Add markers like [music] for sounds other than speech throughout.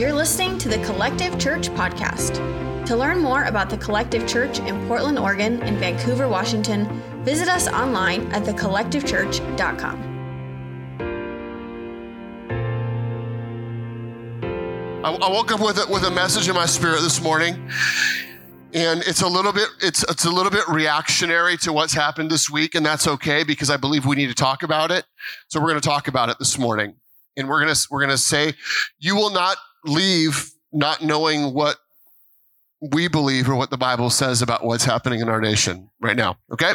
You're listening to the Collective Church Podcast. To learn more about the Collective Church in Portland, Oregon, and Vancouver, Washington, visit us online at thecollectivechurch.com. I, woke up with a, with a message in my spirit this morning, and it's a little bit it's it's a little bit reactionary to what's happened this week, and that's okay because I believe we need to talk about it. So we're going to talk about it this morning, and we're gonna we're gonna say, you will not leave not knowing what we believe or what the Bible says about what's happening in our nation right now. Okay?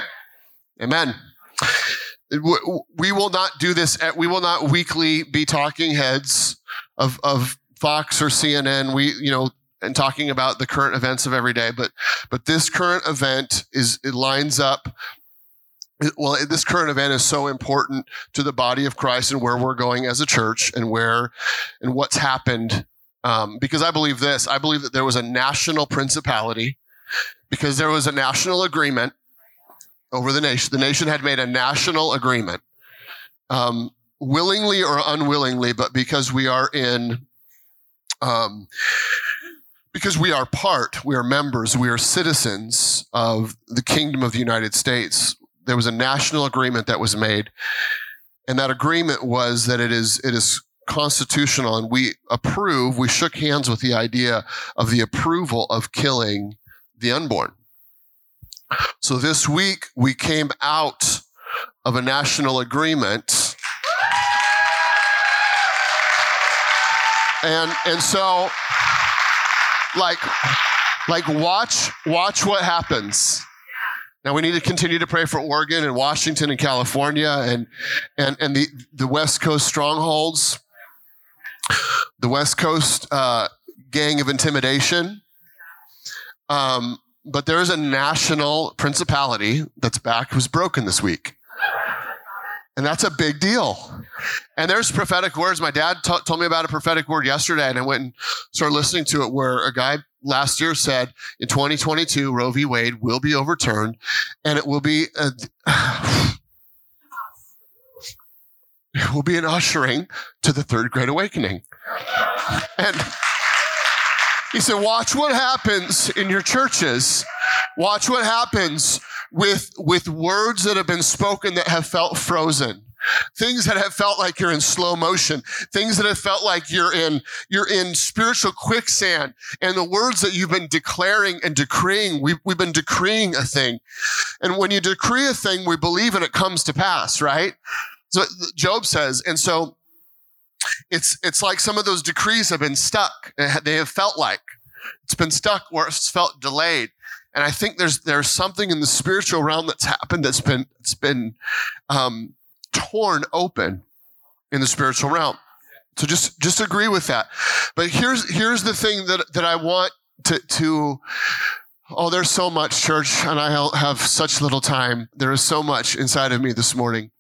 Amen. We will not do this. At, we will not weekly be talking heads of, of Fox or CNN. We, you know, and talking about the current events of every day. But, but this current event is, it lines up well, this current event is so important to the body of Christ and where we're going as a church and where and what's happened um, because I believe this. I believe that there was a national principality because there was a national agreement over the nation. The nation had made a national agreement, um, willingly or unwillingly, but because we are in, um, because we are part, we are members, we are citizens of the kingdom of the United States. There was a national agreement that was made, and that agreement was that it is it is constitutional and we approve, we shook hands with the idea of the approval of killing the unborn. So this week we came out of a national agreement. And and so like like watch watch what happens. Now we need to continue to pray for Oregon and Washington and California and and and the the West Coast strongholds the West Coast uh, gang of intimidation. Um, but there is a national principality that's back was broken this week. And that's a big deal. And there's prophetic words. My dad t- told me about a prophetic word yesterday, and I went and started listening to it where a guy last year said in 2022, Roe v. Wade will be overturned, and it will be. A, [laughs] will be an ushering to the third great awakening. And he said, Watch what happens in your churches. Watch what happens with, with words that have been spoken that have felt frozen. Things that have felt like you're in slow motion. Things that have felt like you're in, you're in spiritual quicksand. And the words that you've been declaring and decreeing, we've, we've been decreeing a thing. And when you decree a thing, we believe and it comes to pass, right? So Job says, and so it's it's like some of those decrees have been stuck. They have felt like it's been stuck or it's felt delayed. And I think there's there's something in the spiritual realm that's happened that's been it's been um, torn open in the spiritual realm. So just just agree with that. But here's here's the thing that that I want to to oh there's so much church and I have such little time. There is so much inside of me this morning.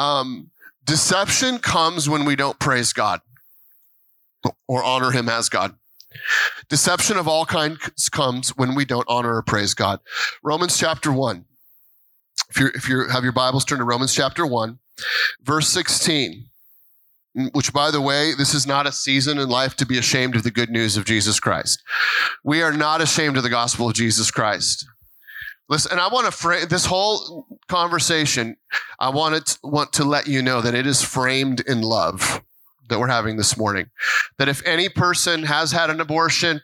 Um, deception comes when we don't praise God or honor Him as God. Deception of all kinds comes when we don't honor or praise God. Romans chapter 1. If you if you have your Bibles, turn to Romans chapter 1, verse 16. Which, by the way, this is not a season in life to be ashamed of the good news of Jesus Christ. We are not ashamed of the gospel of Jesus Christ. Listen, and I want to frame this whole conversation. I want to want to let you know that it is framed in love that we're having this morning. That if any person has had an abortion,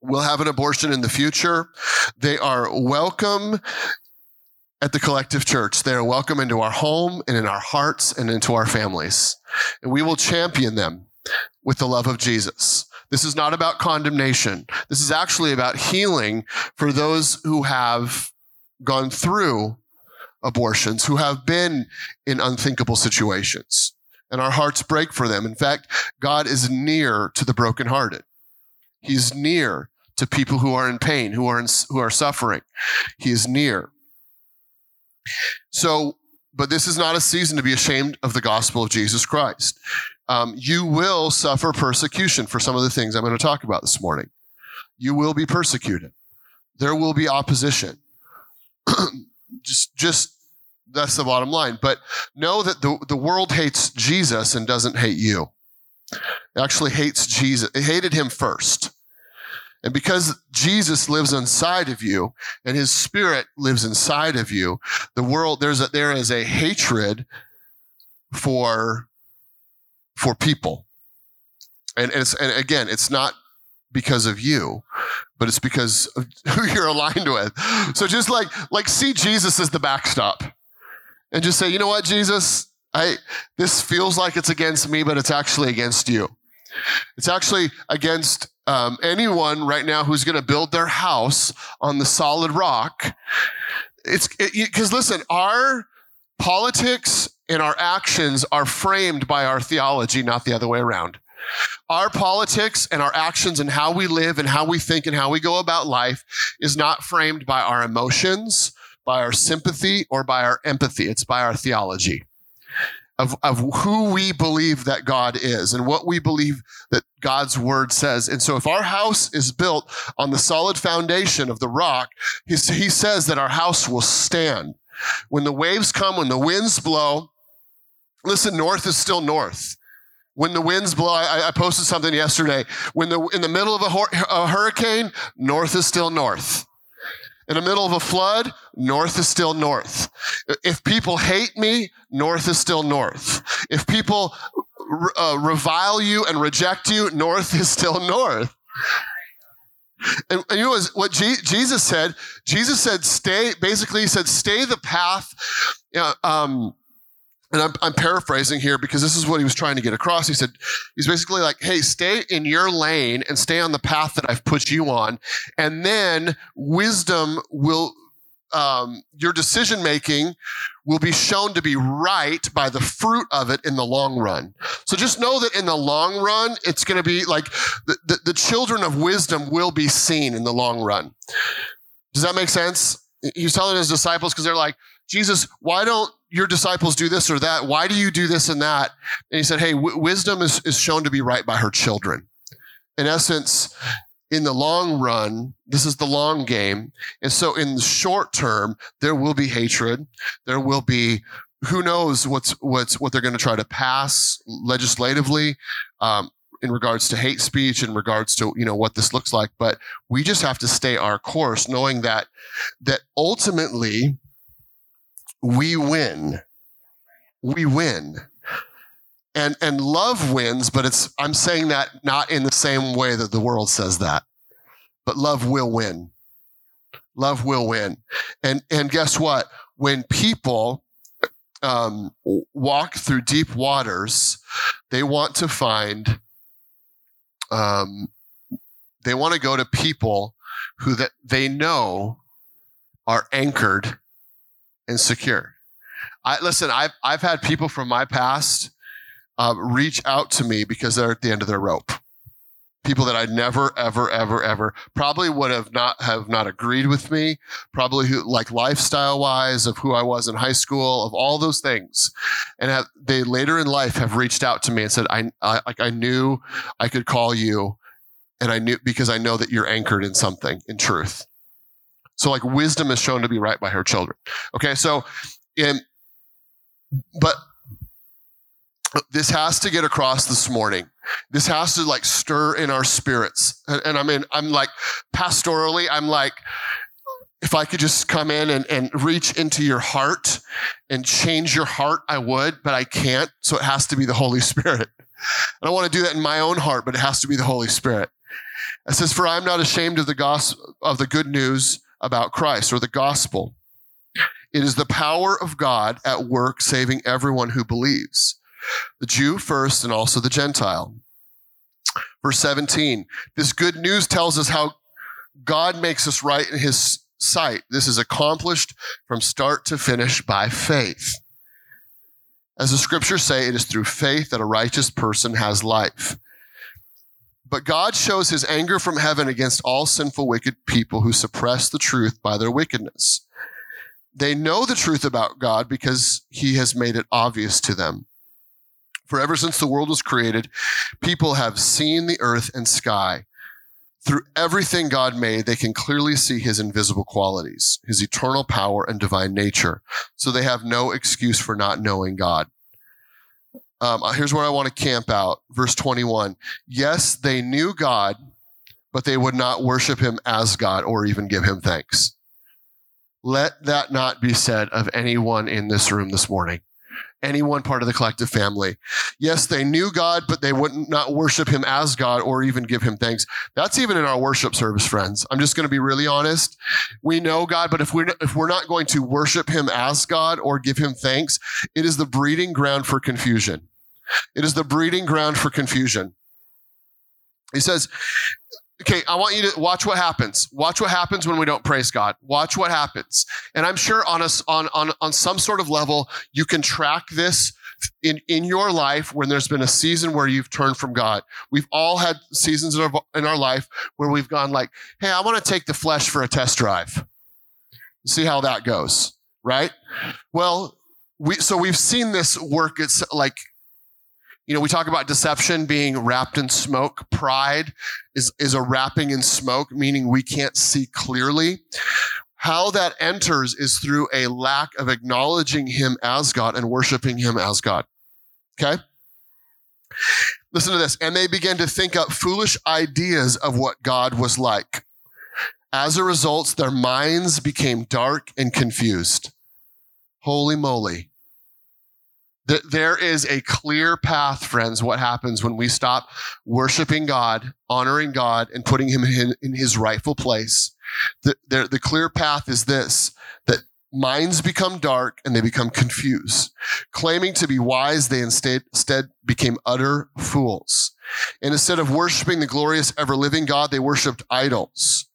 will have an abortion in the future, they are welcome at the collective church. They are welcome into our home and in our hearts and into our families. And we will champion them with the love of Jesus. This is not about condemnation. This is actually about healing for those who have gone through abortions, who have been in unthinkable situations. And our hearts break for them. In fact, God is near to the brokenhearted. He's near to people who are in pain, who are in, who are suffering. He is near. So, but this is not a season to be ashamed of the gospel of Jesus Christ um, you will suffer persecution for some of the things I'm going to talk about this morning. You will be persecuted. There will be opposition. [clears throat] just, just that's the bottom line. But know that the, the world hates Jesus and doesn't hate you. It actually hates Jesus. It hated him first. And because Jesus lives inside of you and his spirit lives inside of you, the world, there's a, there is a hatred for, for people. And, and, and again, it's not because of you, but it's because of [laughs] who you're aligned with. So just like, like see Jesus as the backstop and just say, you know what, Jesus, I, this feels like it's against me, but it's actually against you. It's actually against um, anyone right now who's going to build their house on the solid rock. It's because it, listen, our politics and our actions are framed by our theology, not the other way around. Our politics and our actions and how we live and how we think and how we go about life is not framed by our emotions, by our sympathy, or by our empathy. It's by our theology of, of who we believe that God is and what we believe that God's word says. And so if our house is built on the solid foundation of the rock, he, he says that our house will stand. When the waves come, when the winds blow, listen, north is still north. When the winds blow, I, I posted something yesterday. When the in the middle of a, a hurricane, north is still north. In the middle of a flood, north is still north. If people hate me, north is still north. If people uh, revile you and reject you, north is still north. And, and you know what G- Jesus said? Jesus said, stay, basically, he said, stay the path. Uh, um, and I'm, I'm, paraphrasing here because this is what he was trying to get across. He said, he's basically like, hey, stay in your lane and stay on the path that I've put you on. And then wisdom will, um, your decision making will be shown to be right by the fruit of it in the long run. So just know that in the long run, it's going to be like the, the, the children of wisdom will be seen in the long run. Does that make sense? He's telling his disciples because they're like, Jesus, why don't your disciples do this or that? Why do you do this and that? And he said, Hey, w- wisdom is, is shown to be right by her children. In essence, in the long run, this is the long game. And so in the short term, there will be hatred. There will be who knows what's what's what they're going to try to pass legislatively um, in regards to hate speech, in regards to you know what this looks like. But we just have to stay our course, knowing that that ultimately we win. We win. And and love wins, but it's I'm saying that not in the same way that the world says that. But love will win. Love will win. And and guess what? When people um, walk through deep waters, they want to find um, they want to go to people who that they know are anchored and secure. I listen. I've I've had people from my past uh, reach out to me because they're at the end of their rope. People that I never, ever, ever, ever probably would have not have not agreed with me. Probably who like lifestyle wise of who I was in high school, of all those things, and have, they later in life have reached out to me and said, "I, I like I knew I could call you, and I knew because I know that you're anchored in something in truth." So like wisdom is shown to be right by her children. Okay, so in but this has to get across this morning. This has to like stir in our spirits. And, and I mean, I'm like pastorally, I'm like, if I could just come in and, and reach into your heart and change your heart, I would, but I can't. So it has to be the Holy Spirit. I don't want to do that in my own heart, but it has to be the Holy Spirit. It says, For I'm not ashamed of the gospel of the good news about Christ or the gospel. It is the power of God at work saving everyone who believes, the Jew first and also the Gentile. Verse 17 this good news tells us how God makes us right in his sight. This is accomplished from start to finish by faith. As the scriptures say, it is through faith that a righteous person has life. But God shows his anger from heaven against all sinful, wicked people who suppress the truth by their wickedness. They know the truth about God because he has made it obvious to them. For ever since the world was created, people have seen the earth and sky. Through everything God made, they can clearly see his invisible qualities, his eternal power and divine nature. So they have no excuse for not knowing God. Um, here's where I want to camp out. Verse 21. Yes, they knew God, but they would not worship him as God or even give him thanks. Let that not be said of anyone in this room this morning any one part of the collective family. Yes, they knew God, but they would not worship him as God or even give him thanks. That's even in our worship service, friends. I'm just going to be really honest. We know God, but if we're, if we're not going to worship him as God or give him thanks, it is the breeding ground for confusion. It is the breeding ground for confusion. He says, okay, I want you to watch what happens. Watch what happens when we don't praise God. Watch what happens. And I'm sure on us on, on, on some sort of level, you can track this in, in your life when there's been a season where you've turned from God. We've all had seasons in our, in our life where we've gone like, Hey, I want to take the flesh for a test drive. See how that goes. Right? Well, we, so we've seen this work. It's like you know, we talk about deception being wrapped in smoke. Pride is, is a wrapping in smoke, meaning we can't see clearly. How that enters is through a lack of acknowledging him as God and worshiping him as God. Okay? Listen to this. And they began to think up foolish ideas of what God was like. As a result, their minds became dark and confused. Holy moly there is a clear path, friends, what happens when we stop worshiping God, honoring God, and putting Him in, in His rightful place. The, the, the clear path is this that minds become dark and they become confused. Claiming to be wise, they instead, instead became utter fools. And instead of worshiping the glorious, ever living God, they worshiped idols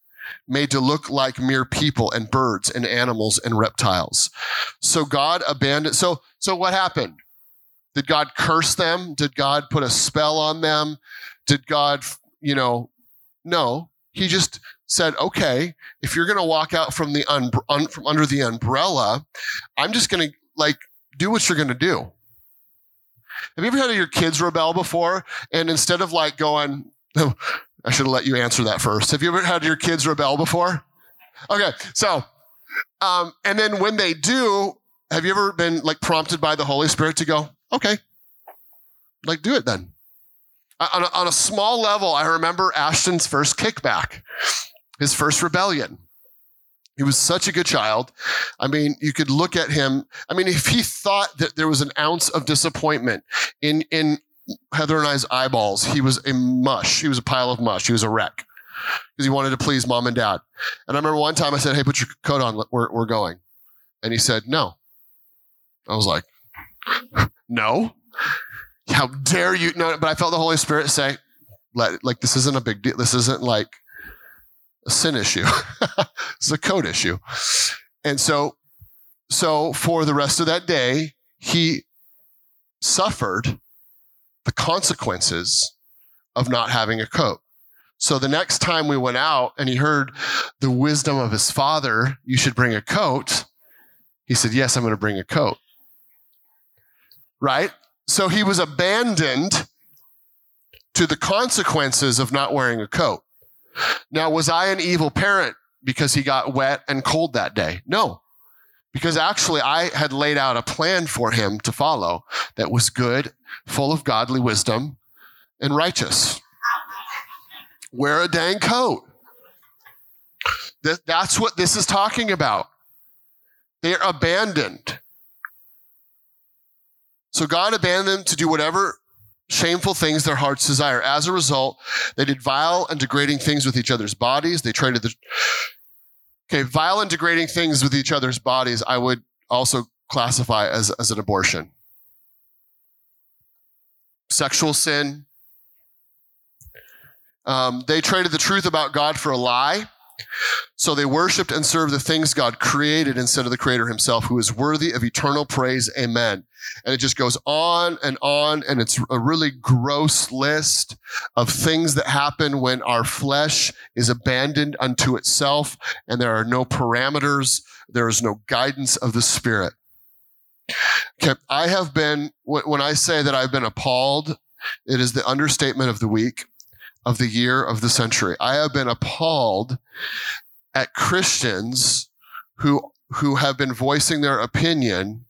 made to look like mere people and birds and animals and reptiles. So God abandoned. So, so what happened? Did God curse them? Did God put a spell on them? Did God, you know, no. He just said, okay, if you're going to walk out from the un- un- from under the umbrella, I'm just going to like do what you're going to do. Have you ever had your kids rebel before? And instead of like going, I should have let you answer that first. Have you ever had your kids rebel before? Okay, so, um, and then when they do, have you ever been like prompted by the Holy Spirit to go, okay, like do it then? On a, on a small level, I remember Ashton's first kickback, his first rebellion. He was such a good child. I mean, you could look at him. I mean, if he thought that there was an ounce of disappointment in, in Heather and I's eyeballs, he was a mush. He was a pile of mush. He was a wreck because he wanted to please mom and dad. And I remember one time I said, Hey, put your coat on. We're, we're going. And he said, No. I was like, No. How dare you? No, but I felt the Holy Spirit say, let, like, this isn't a big deal. This isn't like a sin issue. [laughs] it's a code issue. And so, so for the rest of that day, he suffered the consequences of not having a coat. So the next time we went out and he heard the wisdom of his father, you should bring a coat. He said, Yes, I'm going to bring a coat. Right? So he was abandoned to the consequences of not wearing a coat. Now, was I an evil parent because he got wet and cold that day? No because actually I had laid out a plan for him to follow that was good, full of godly wisdom, and righteous. Wear a dang coat. That's what this is talking about. They're abandoned. So God abandoned them to do whatever shameful things their hearts desire. As a result, they did vile and degrading things with each other's bodies. They traded the Okay, vile and degrading things with each other's bodies, I would also classify as, as an abortion. Sexual sin. Um, they traded the truth about God for a lie. So they worshiped and served the things God created instead of the Creator Himself, who is worthy of eternal praise. Amen. And it just goes on and on. And it's a really gross list of things that happen when our flesh is abandoned unto itself and there are no parameters, there is no guidance of the Spirit. Okay, I have been, when I say that I've been appalled, it is the understatement of the week of the year of the century. I have been appalled at Christians who who have been voicing their opinion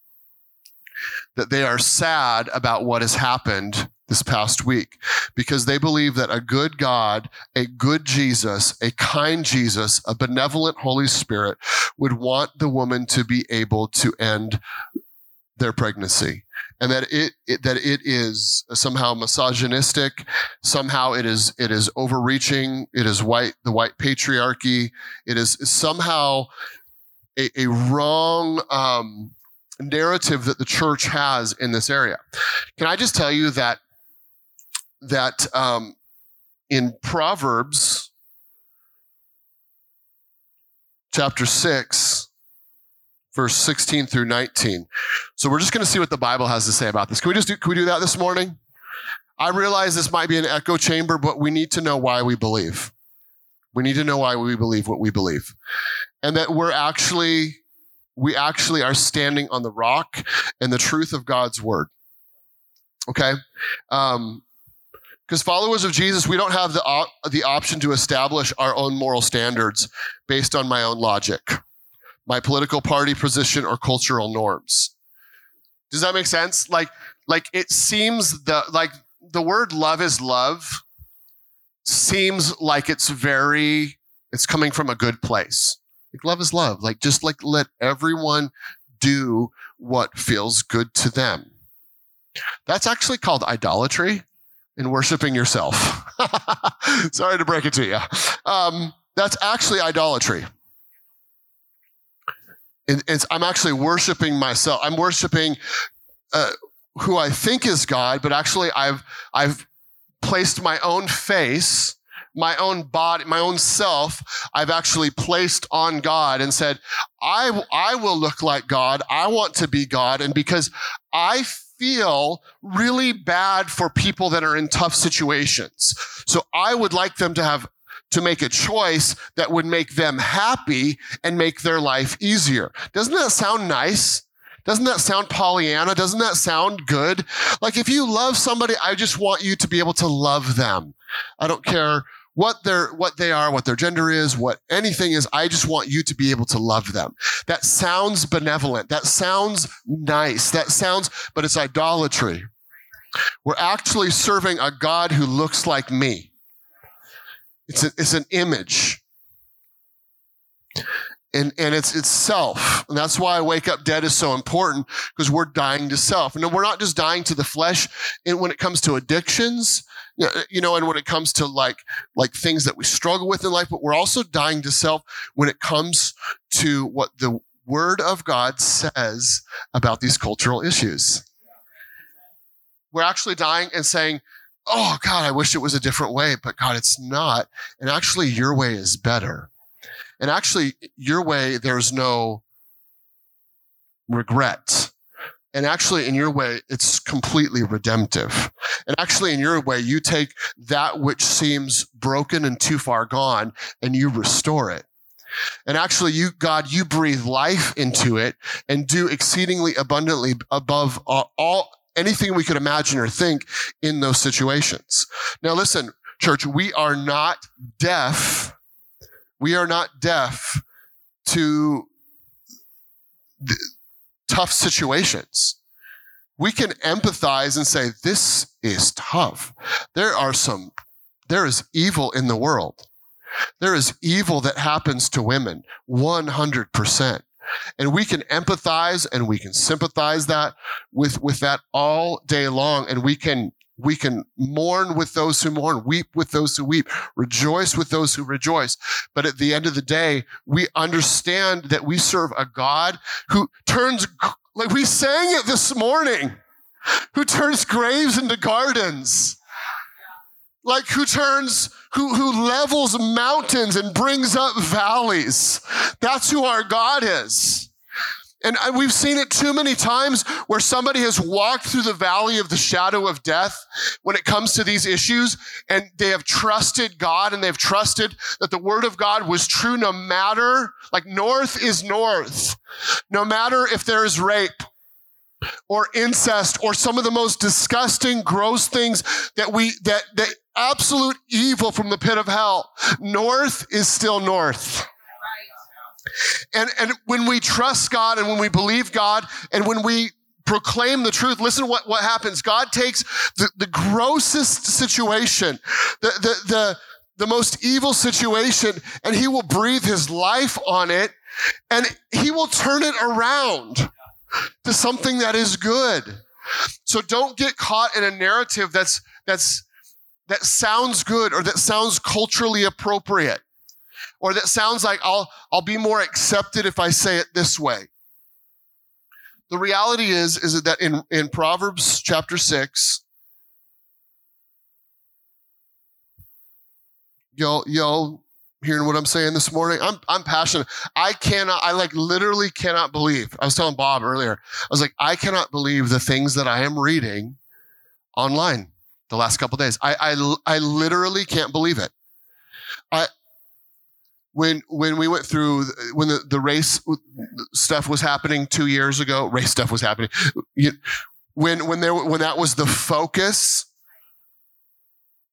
that they are sad about what has happened this past week because they believe that a good God, a good Jesus, a kind Jesus, a benevolent Holy Spirit would want the woman to be able to end their pregnancy and that it, it, that it is somehow misogynistic. Somehow it is it is overreaching. It is white the white patriarchy. It is somehow a, a wrong um, narrative that the church has in this area. Can i just tell you that that um, in proverbs chapter 6 verse 16 through 19. So we're just going to see what the Bible has to say about this. Can we just do, can we do that this morning? I realize this might be an echo chamber, but we need to know why we believe. We need to know why we believe what we believe. And that we're actually, we actually are standing on the rock and the truth of God's word. Okay? Um, because followers of Jesus, we don't have the, op- the option to establish our own moral standards based on my own logic my political party position or cultural norms. Does that make sense? Like, like it seems the like the word love is love seems like it's very it's coming from a good place. Like love is love. Like just like let everyone do what feels good to them. That's actually called idolatry and worshiping yourself. [laughs] Sorry to break it to you. Um, that's actually idolatry I'm actually worshiping myself. I'm worshiping uh, who I think is God, but actually I've I've placed my own face, my own body, my own self. I've actually placed on God and said, I I will look like God. I want to be God, and because I feel really bad for people that are in tough situations. So I would like them to have to make a choice that would make them happy and make their life easier. Doesn't that sound nice? Doesn't that sound Pollyanna? Doesn't that sound good? Like if you love somebody, I just want you to be able to love them. I don't care what their what they are, what their gender is, what anything is. I just want you to be able to love them. That sounds benevolent. That sounds nice. That sounds, but it's idolatry. We're actually serving a God who looks like me. It's, a, it's an image. And, and it's, itself. And that's why Wake Up Dead is so important because we're dying to self. And we're not just dying to the flesh and when it comes to addictions, you know, and when it comes to like, like things that we struggle with in life, but we're also dying to self when it comes to what the word of God says about these cultural issues. We're actually dying and saying, oh God, I wish it was a different way, but God, it's not. And actually, your way is better. And actually, your way, there's no regret. And actually, in your way, it's completely redemptive. And actually, in your way, you take that which seems broken and too far gone and you restore it. And actually, you, God, you breathe life into it and do exceedingly abundantly above all, all anything we could imagine or think in those situations. Now, listen, church, we are not deaf. We are not deaf to tough situations. We can empathize and say, this is tough. There are some, there is evil in the world. There is evil that happens to women 100%. And we can empathize and we can sympathize that with, with that all day long. And we can, we can mourn with those who mourn, weep with those who weep, rejoice with those who rejoice. But at the end of the day, we understand that we serve a God who turns, like we sang it this morning, who turns graves into gardens like who turns who who levels mountains and brings up valleys that's who our god is and we've seen it too many times where somebody has walked through the valley of the shadow of death when it comes to these issues and they have trusted God and they've trusted that the word of God was true no matter, like north is north. No matter if there is rape, or incest or some of the most disgusting gross things that we that that absolute evil from the pit of hell. North is still north. And and when we trust god and when we believe god and when we proclaim the truth, listen what, what happens. God takes the, the grossest situation, the, the, the, the most evil situation, and he will breathe his life on it, and he will turn it around to something that is good. So don't get caught in a narrative that's that's that sounds good or that sounds culturally appropriate or that sounds like I'll I'll be more accepted if I say it this way. The reality is is that in in Proverbs chapter 6 yo yo hearing what I'm saying this morning. I'm I'm passionate. I cannot, I like literally cannot believe. I was telling Bob earlier, I was like, I cannot believe the things that I am reading online the last couple days. I, I I literally can't believe it. I when when we went through when the, the race stuff was happening two years ago, race stuff was happening. You, when when there when that was the focus,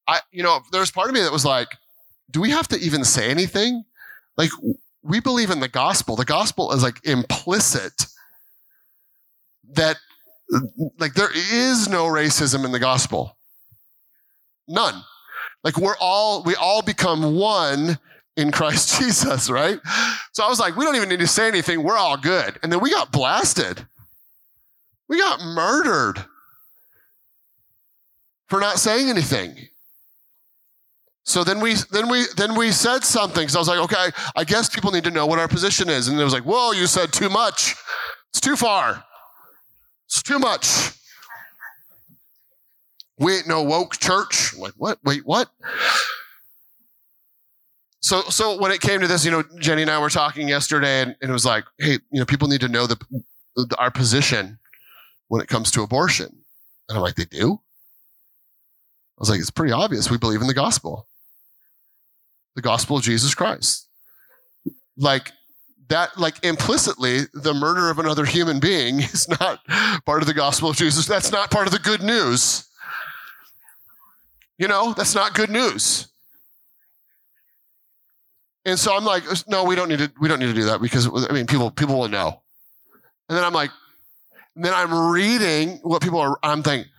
I you know there was part of me that was like, do we have to even say anything? Like, we believe in the gospel. The gospel is like implicit that, like, there is no racism in the gospel. None. Like, we're all, we all become one in Christ [laughs] Jesus, right? So I was like, we don't even need to say anything. We're all good. And then we got blasted. We got murdered for not saying anything. So then we then we then we said something. So I was like, okay, I guess people need to know what our position is. And it was like, whoa, you said too much. It's too far. It's too much. We ain't no woke church. I'm like, what? Wait, what? So so when it came to this, you know, Jenny and I were talking yesterday, and, and it was like, hey, you know, people need to know the, the our position when it comes to abortion. And I'm like, they do? I was like, it's pretty obvious. We believe in the gospel the gospel of Jesus Christ. Like that, like implicitly, the murder of another human being [laughs] is not part of the gospel of Jesus. That's not part of the good news. You know, that's not good news. And so I'm like, no, we don't need to, we don't need to do that because I mean, people, people will know. And then I'm like, and then I'm reading what people are, I'm thinking,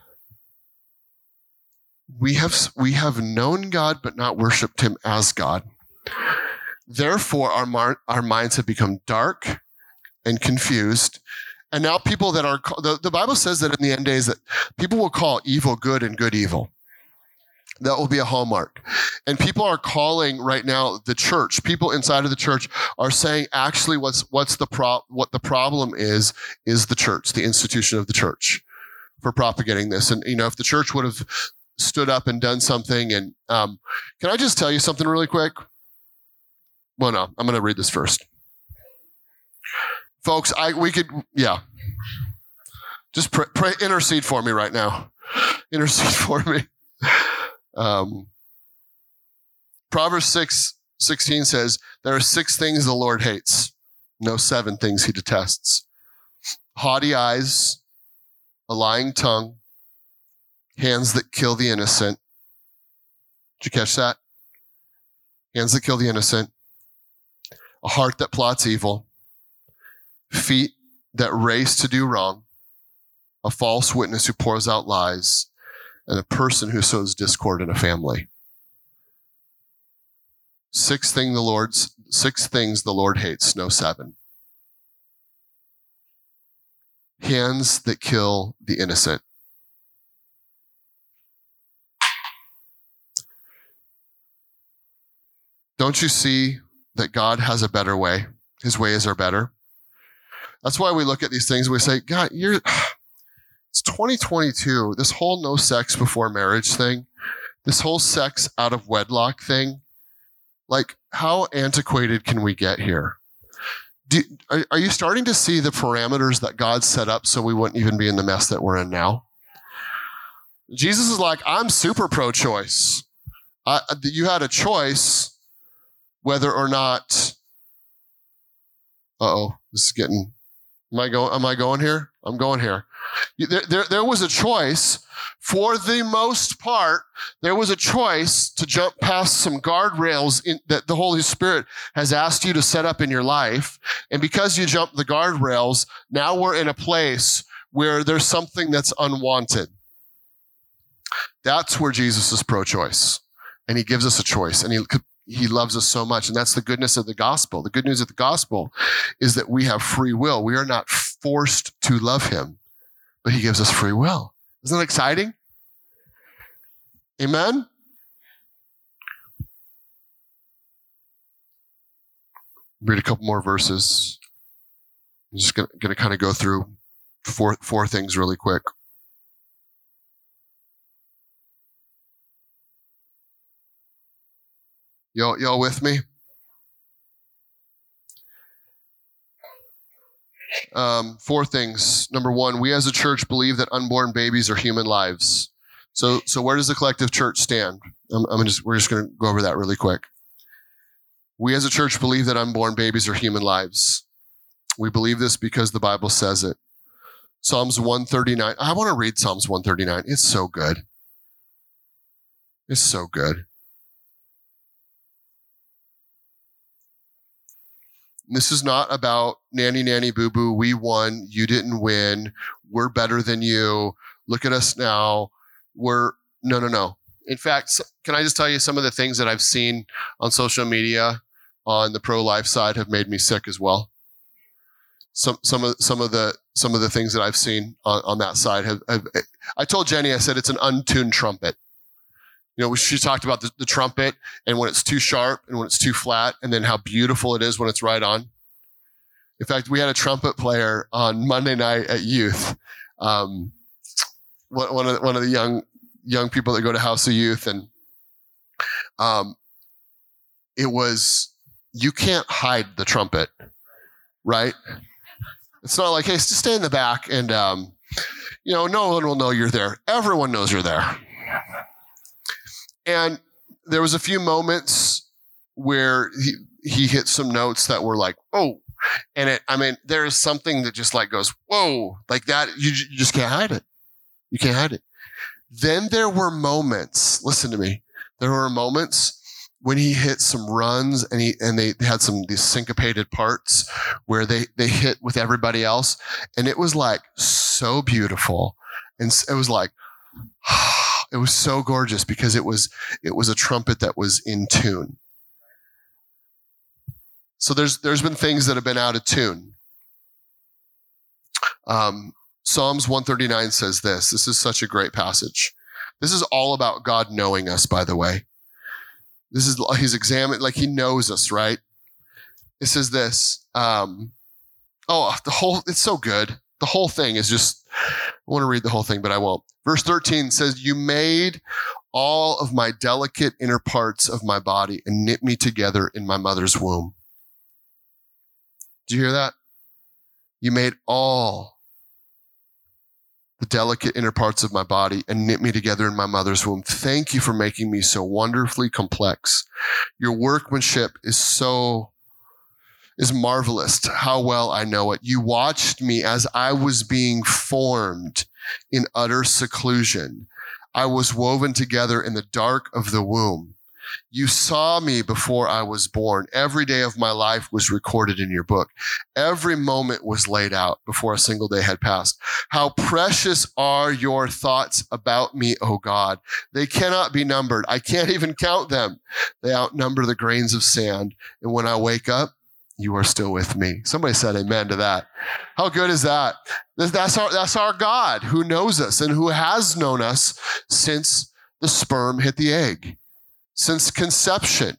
we have we have known God but not worshipped him as God. Therefore our mar- our minds have become dark and confused. And now people that are the, the Bible says that in the end days that people will call evil good and good evil. That will be a hallmark. And people are calling right now the church, people inside of the church are saying actually what's what's the pro what the problem is is the church, the institution of the church for propagating this. And you know, if the church would have stood up and done something. And um, can I just tell you something really quick? Well, no, I'm going to read this first. Folks, I we could yeah. Just pray, pray intercede for me right now. [laughs] Intercede [laughs] for me. Um, Proverbs 6 16 says, There are six things the Lord hates, no seven things he detests haughty eyes, a lying tongue, hands that kill the innocent. Did you catch that? Hands that kill the innocent, a heart that plots evil, feet that race to do wrong, a false witness who pours out lies, and a person who sows discord in a family. Six thing the Lord's six things the Lord hates, no seven. Hands that kill the innocent. Don't you see that God has a better way? His ways are better. That's why we look at these things and we say, God, you're [sighs] it's 2022. This whole no sex before marriage thing, this whole sex out of wedlock thing, like how antiquated can we get here? Do, are, are you starting to see the parameters that God set up so we wouldn't even be in the mess that we're in now? Jesus is like, I'm super pro choice. you had a choice whether or not. Uh oh, this is getting. Am I going? Am I going here? I'm going here. There, there, there was a choice. For the most part, there was a choice to jump past some guardrails in, that the Holy Spirit has asked you to set up in your life. And because you jumped the guardrails, now we're in a place where there's something that's unwanted. That's where Jesus is pro choice. And he gives us a choice. And he, he loves us so much. And that's the goodness of the gospel. The good news of the gospel is that we have free will. We are not forced to love him, but he gives us free will. Isn't that exciting? Amen? Read a couple more verses. I'm just going to kind of go through four, four things really quick. Y'all, y'all with me? Um, four things. Number one, we as a church believe that unborn babies are human lives. So, so where does the collective church stand? I'm, I'm just, we're just going to go over that really quick. We as a church believe that unborn babies are human lives. We believe this because the Bible says it. Psalms 139. I want to read Psalms 139. It's so good. It's so good. This is not about nanny, nanny, boo boo. We won. You didn't win. We're better than you. Look at us now. We're, no, no, no. In fact, can I just tell you some of the things that I've seen on social media on the pro life side have made me sick as well? Some, some of, some of the, some of the things that I've seen on, on that side have, have, I told Jenny, I said, it's an untuned trumpet. You know, she talked about the, the, trumpet and when it's too sharp and when it's too flat, and then how beautiful it is when it's right on. In fact, we had a trumpet player on Monday night at youth. Um, one, of the, one of the young young people that go to House of Youth, and um, it was you can't hide the trumpet, right? It's not like hey, just stay in the back, and um, you know, no one will know you're there. Everyone knows you're there. And there was a few moments where he, he hit some notes that were like, oh, and it, I mean, there is something that just like goes, whoa, like that. You, you just can't hide it. You can't hide it. Then there were moments, listen to me. There were moments when he hit some runs and he, and they had some, these syncopated parts where they, they hit with everybody else. And it was like so beautiful. And it was like, [sighs] ah, it was so gorgeous because it was it was a trumpet that was in tune. So there's there's been things that have been out of tune. Um, Psalms 139 says this. This is such a great passage. This is all about God knowing us, by the way. This is he's examined like he knows us, right? It says this. Um, oh, the whole it's so good. The whole thing is just I want to read the whole thing, but I won't. Verse 13 says, You made all of my delicate inner parts of my body and knit me together in my mother's womb. Do you hear that? You made all the delicate inner parts of my body and knit me together in my mother's womb. Thank you for making me so wonderfully complex. Your workmanship is so is marvelous how well I know it. You watched me as I was being formed in utter seclusion. I was woven together in the dark of the womb. You saw me before I was born. Every day of my life was recorded in your book. Every moment was laid out before a single day had passed. How precious are your thoughts about me, O God. They cannot be numbered. I can't even count them. They outnumber the grains of sand. And when I wake up, you are still with me. Somebody said amen to that. How good is that? That's our, that's our God who knows us and who has known us since the sperm hit the egg, since conception,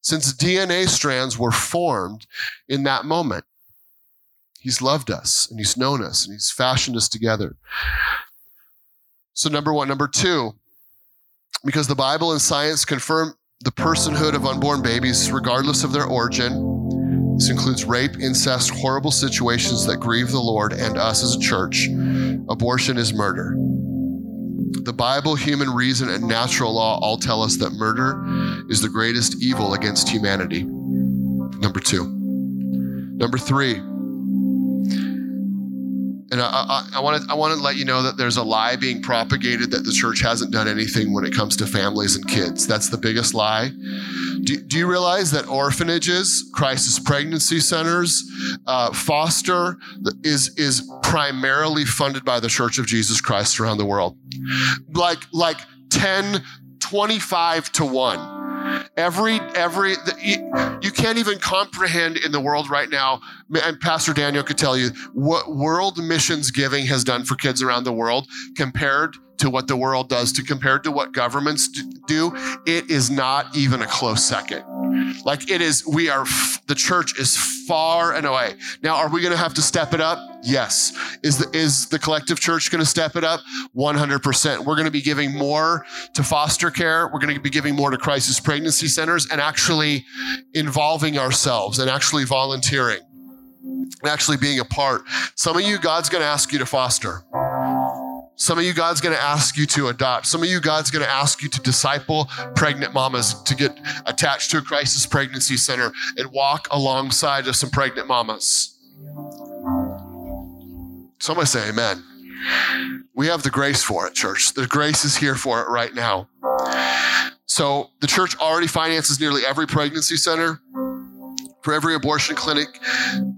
since DNA strands were formed in that moment. He's loved us and he's known us and he's fashioned us together. So, number one. Number two, because the Bible and science confirm the personhood of unborn babies, regardless of their origin, this includes rape, incest, horrible situations that grieve the Lord and us as a church. Abortion is murder. The Bible, human reason, and natural law all tell us that murder is the greatest evil against humanity. Number two. Number three. And I want to I want to let you know that there's a lie being propagated that the church hasn't done anything when it comes to families and kids. That's the biggest lie. Do, do you realize that orphanages, crisis pregnancy centers, uh, foster is is primarily funded by the Church of Jesus Christ around the world? Like like 10, 25 to one Every, every, you, you can't even comprehend in the world right now, and Pastor Daniel could tell you what world missions giving has done for kids around the world compared to what the world does, to compared to what governments do. It is not even a close second. Like it is, we are, the church is far and away. Now, are we going to have to step it up? Yes. Is the, is the collective church going to step it up? 100%. We're going to be giving more to foster care. We're going to be giving more to crisis pregnancy centers and actually involving ourselves and actually volunteering and actually being a part. Some of you, God's going to ask you to foster. Some of you, God's going to ask you to adopt. Some of you, God's going to ask you to disciple pregnant mamas to get attached to a crisis pregnancy center and walk alongside of some pregnant mamas. Somebody say amen. We have the grace for it, church. The grace is here for it right now. So the church already finances nearly every pregnancy center, for every abortion clinic.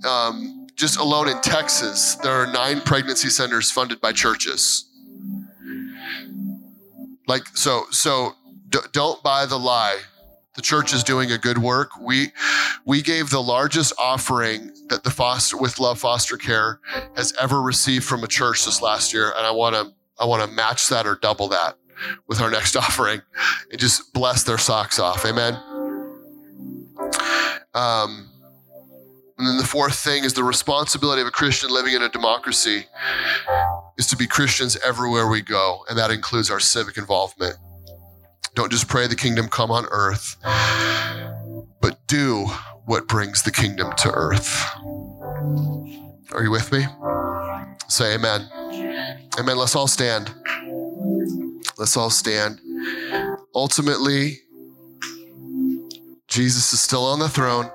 Um, just alone in Texas, there are nine pregnancy centers funded by churches. Like so, so d- don't buy the lie. The church is doing a good work. We we gave the largest offering that the foster with love foster care has ever received from a church this last year, and I want to I want to match that or double that with our next [laughs] offering and just bless their socks off. Amen. Um, and then the fourth thing is the responsibility of a Christian living in a democracy is to be Christians everywhere we go, and that includes our civic involvement. Don't just pray the kingdom come on earth, but do what brings the kingdom to earth. Are you with me? Say amen. Amen. Let's all stand. Let's all stand. Ultimately, Jesus is still on the throne.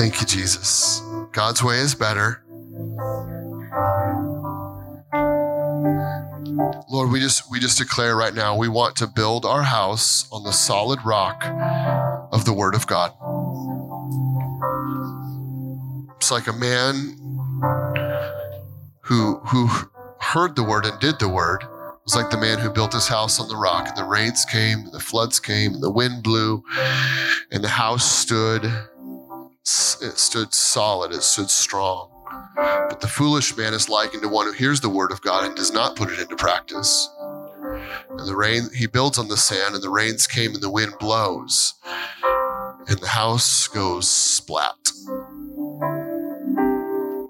Thank you, Jesus. God's way is better. Lord, we just we just declare right now we want to build our house on the solid rock of the word of God. It's like a man who who heard the word and did the word. It was like the man who built his house on the rock. And the rains came, the floods came, the wind blew, and the house stood it stood solid, it stood strong. But the foolish man is likened to one who hears the word of God and does not put it into practice. And the rain, he builds on the sand, and the rains came, and the wind blows, and the house goes splat.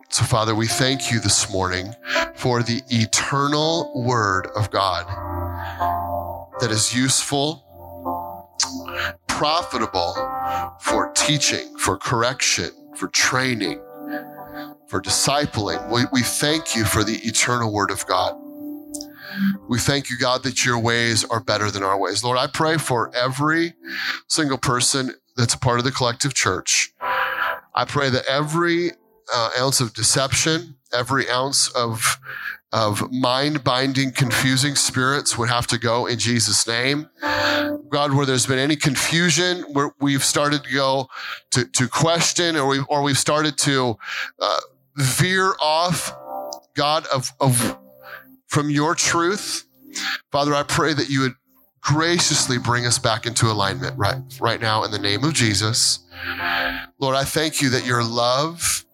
So, Father, we thank you this morning for the eternal word of God that is useful profitable for teaching, for correction, for training, for discipling. We, we thank you for the eternal word of God. We thank you, God, that your ways are better than our ways. Lord, I pray for every single person that's a part of the collective church. I pray that every uh, ounce of deception, every ounce of of mind binding, confusing spirits would have to go in Jesus' name. God, where there's been any confusion, where we've started to go to, to question or, we, or we've started to uh, veer off, God, of, of from your truth. Father, I pray that you would graciously bring us back into alignment right, right now in the name of Jesus. Lord, I thank you that your love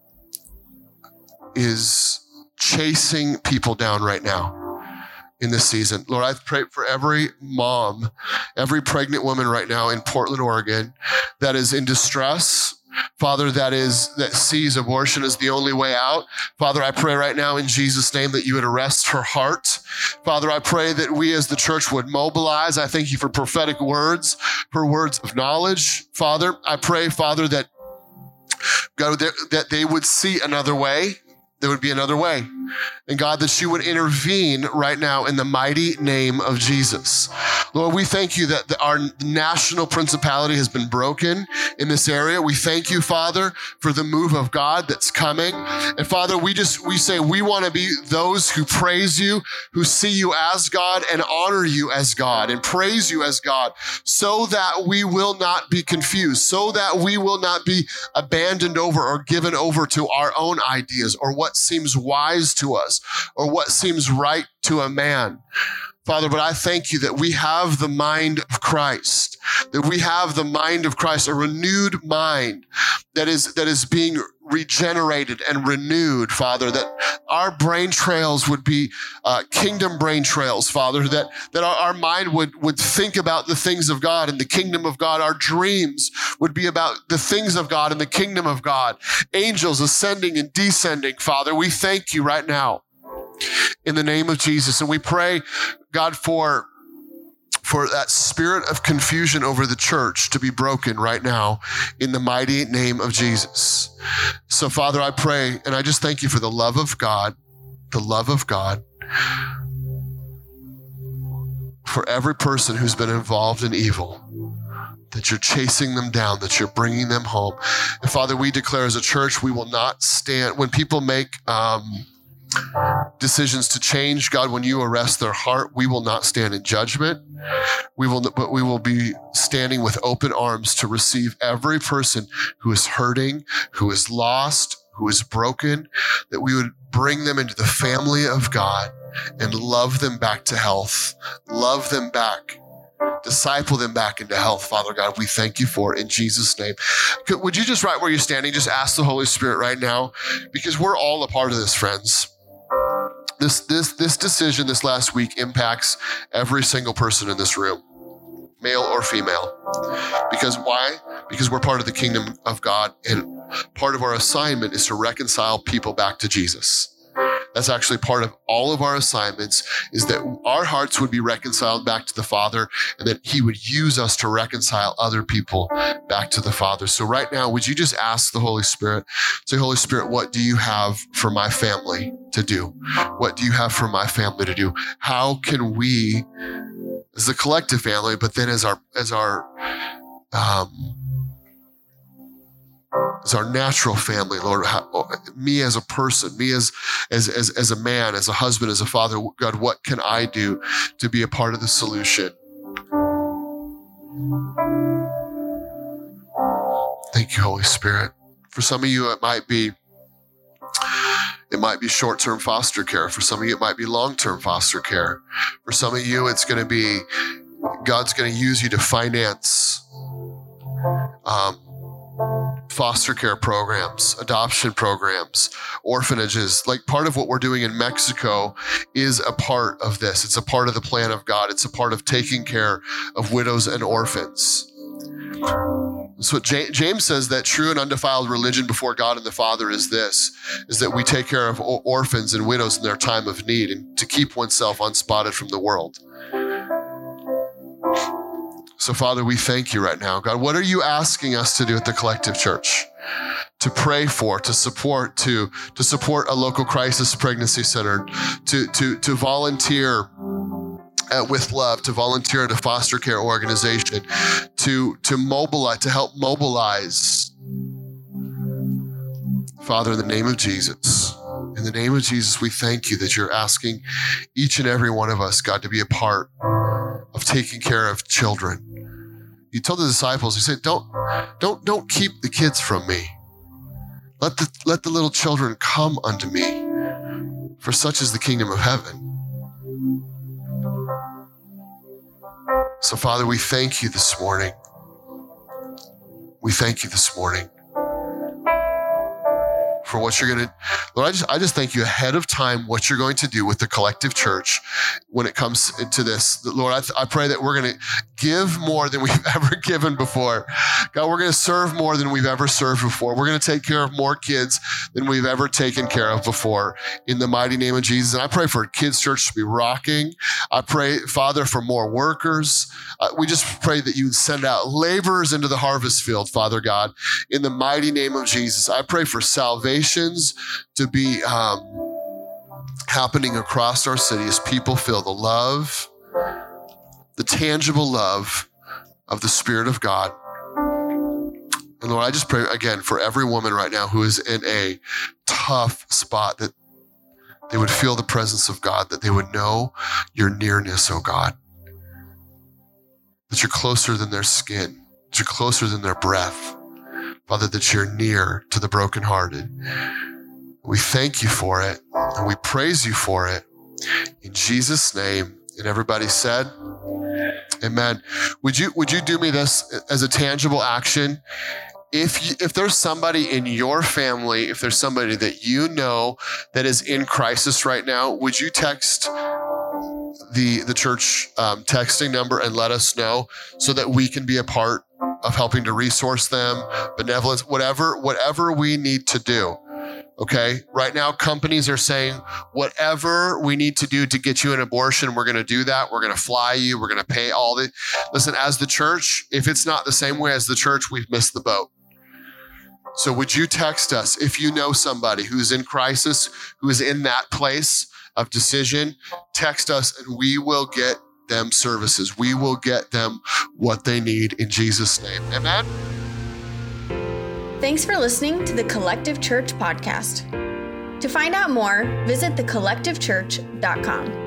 is chasing people down right now in this season. Lord, I pray for every mom, every pregnant woman right now in Portland, Oregon that is in distress. Father, that is, that sees abortion as the only way out. Father, I pray right now in Jesus' name that you would arrest her heart. Father, I pray that we as the church would mobilize. I thank you for prophetic words, for words of knowledge. Father, I pray, Father, that God, that they would see another way there would be another way. And God, that you would intervene right now in the mighty name of Jesus. Lord, we thank you that our national principality has been broken in this area. We thank you, Father, for the move of God that's coming. And Father, we just, we say we want to be those who praise you, who see you as God and honor you as God and praise you as God so that we will not be confused, so that we will not be abandoned over or given over to our own ideas or what seems wise to us or what seems right to a man. Father, but I thank you that we have the mind of Christ, that we have the mind of Christ, a renewed mind that is, that is being regenerated and renewed, Father, that our brain trails would be uh, kingdom brain trails, Father, that, that our, our mind would, would think about the things of God and the kingdom of God. Our dreams would be about the things of God and the kingdom of God. Angels ascending and descending, Father. We thank you right now in the name of Jesus. And we pray, God, for for that spirit of confusion over the church to be broken right now in the mighty name of Jesus. So, Father, I pray and I just thank you for the love of God, the love of God for every person who's been involved in evil. That you're chasing them down, that you're bringing them home. And Father, we declare as a church, we will not stand. When people make um, decisions to change. God, when you arrest their heart, we will not stand in judgment. We will, but we will be standing with open arms to receive every person who is hurting, who is lost, who is broken, that we would bring them into the family of God and love them back to health, love them back disciple them back into health, Father God. We thank you for it in Jesus' name. Would you just right where you're standing, just ask the Holy Spirit right now? Because we're all a part of this, friends this this this decision this last week impacts every single person in this room male or female. Because why? Because we're part of the kingdom of god and part of our assignment is to reconcile people back to jesus that's actually part of all of our assignments is that our hearts would be reconciled back to the Father and that He would use us to reconcile other people back to the Father. So right now, would you just ask the Holy Spirit, say, Holy Spirit, what do you have for my family to do? What do you have for my family to do? How can we, as a collective family, but then as our, as our, um, as our natural family, Lord, how, me as a person, me as, as, as, as a man, as a husband, as a father, God, what can I do to be a part of the solution? Thank you, Holy Spirit. For some of you, it might be it might be short term foster care. For some of you, it might be long term foster care. For some of you, it's going to be God's going to use you to finance um, foster care programs, adoption programs, orphanages. Like part of what we're doing in Mexico is a part of this. It's a part of the plan of God. It's a part of taking care of widows and orphans. So James says that true and undefiled religion before God and the Father is this, is that we take care of orphans and widows in their time of need and to keep oneself unspotted from the world. So, Father, we thank you right now. God, what are you asking us to do at the collective church? To pray for, to support, to, to support a local crisis pregnancy center, to, to, to volunteer at with love to volunteer at a foster care organization to to mobilize to help mobilize father in the name of jesus in the name of jesus we thank you that you're asking each and every one of us god to be a part of taking care of children he told the disciples, he said, Don't, don't, don't keep the kids from me. Let the, let the little children come unto me, for such is the kingdom of heaven. So, Father, we thank you this morning. We thank you this morning for what you're going to Lord I just I just thank you ahead of time what you're going to do with the collective church when it comes to this Lord I, th- I pray that we're going to give more than we've [laughs] ever given before. God we're going to serve more than we've ever served before. We're going to take care of more kids than we've ever taken care of before. In the mighty name of Jesus. And I pray for kids church to be rocking. I pray Father for more workers. Uh, we just pray that you send out laborers into the harvest field Father God. In the mighty name of Jesus. I pray for salvations to be um, happening across our city as people feel the love, the tangible love of the Spirit of God. And Lord, I just pray again for every woman right now who is in a tough spot that they would feel the presence of God, that they would know your nearness, oh God. That you're closer than their skin, that you're closer than their breath. Father, that you're near to the brokenhearted. We thank you for it and we praise you for it. In Jesus' name. And everybody said, Amen. Would you would you do me this as a tangible action? If you, if there's somebody in your family, if there's somebody that you know that is in crisis right now, would you text the the church um, texting number and let us know so that we can be a part of helping to resource them, benevolence, whatever whatever we need to do. Okay. Right now, companies are saying, whatever we need to do to get you an abortion, we're going to do that. We're going to fly you. We're going to pay all the. Listen, as the church, if it's not the same way as the church, we've missed the boat. So, would you text us if you know somebody who's in crisis, who is in that place of decision? Text us and we will get them services. We will get them what they need in Jesus' name. Amen. Thanks for listening to the Collective Church podcast. To find out more, visit thecollectivechurch.com.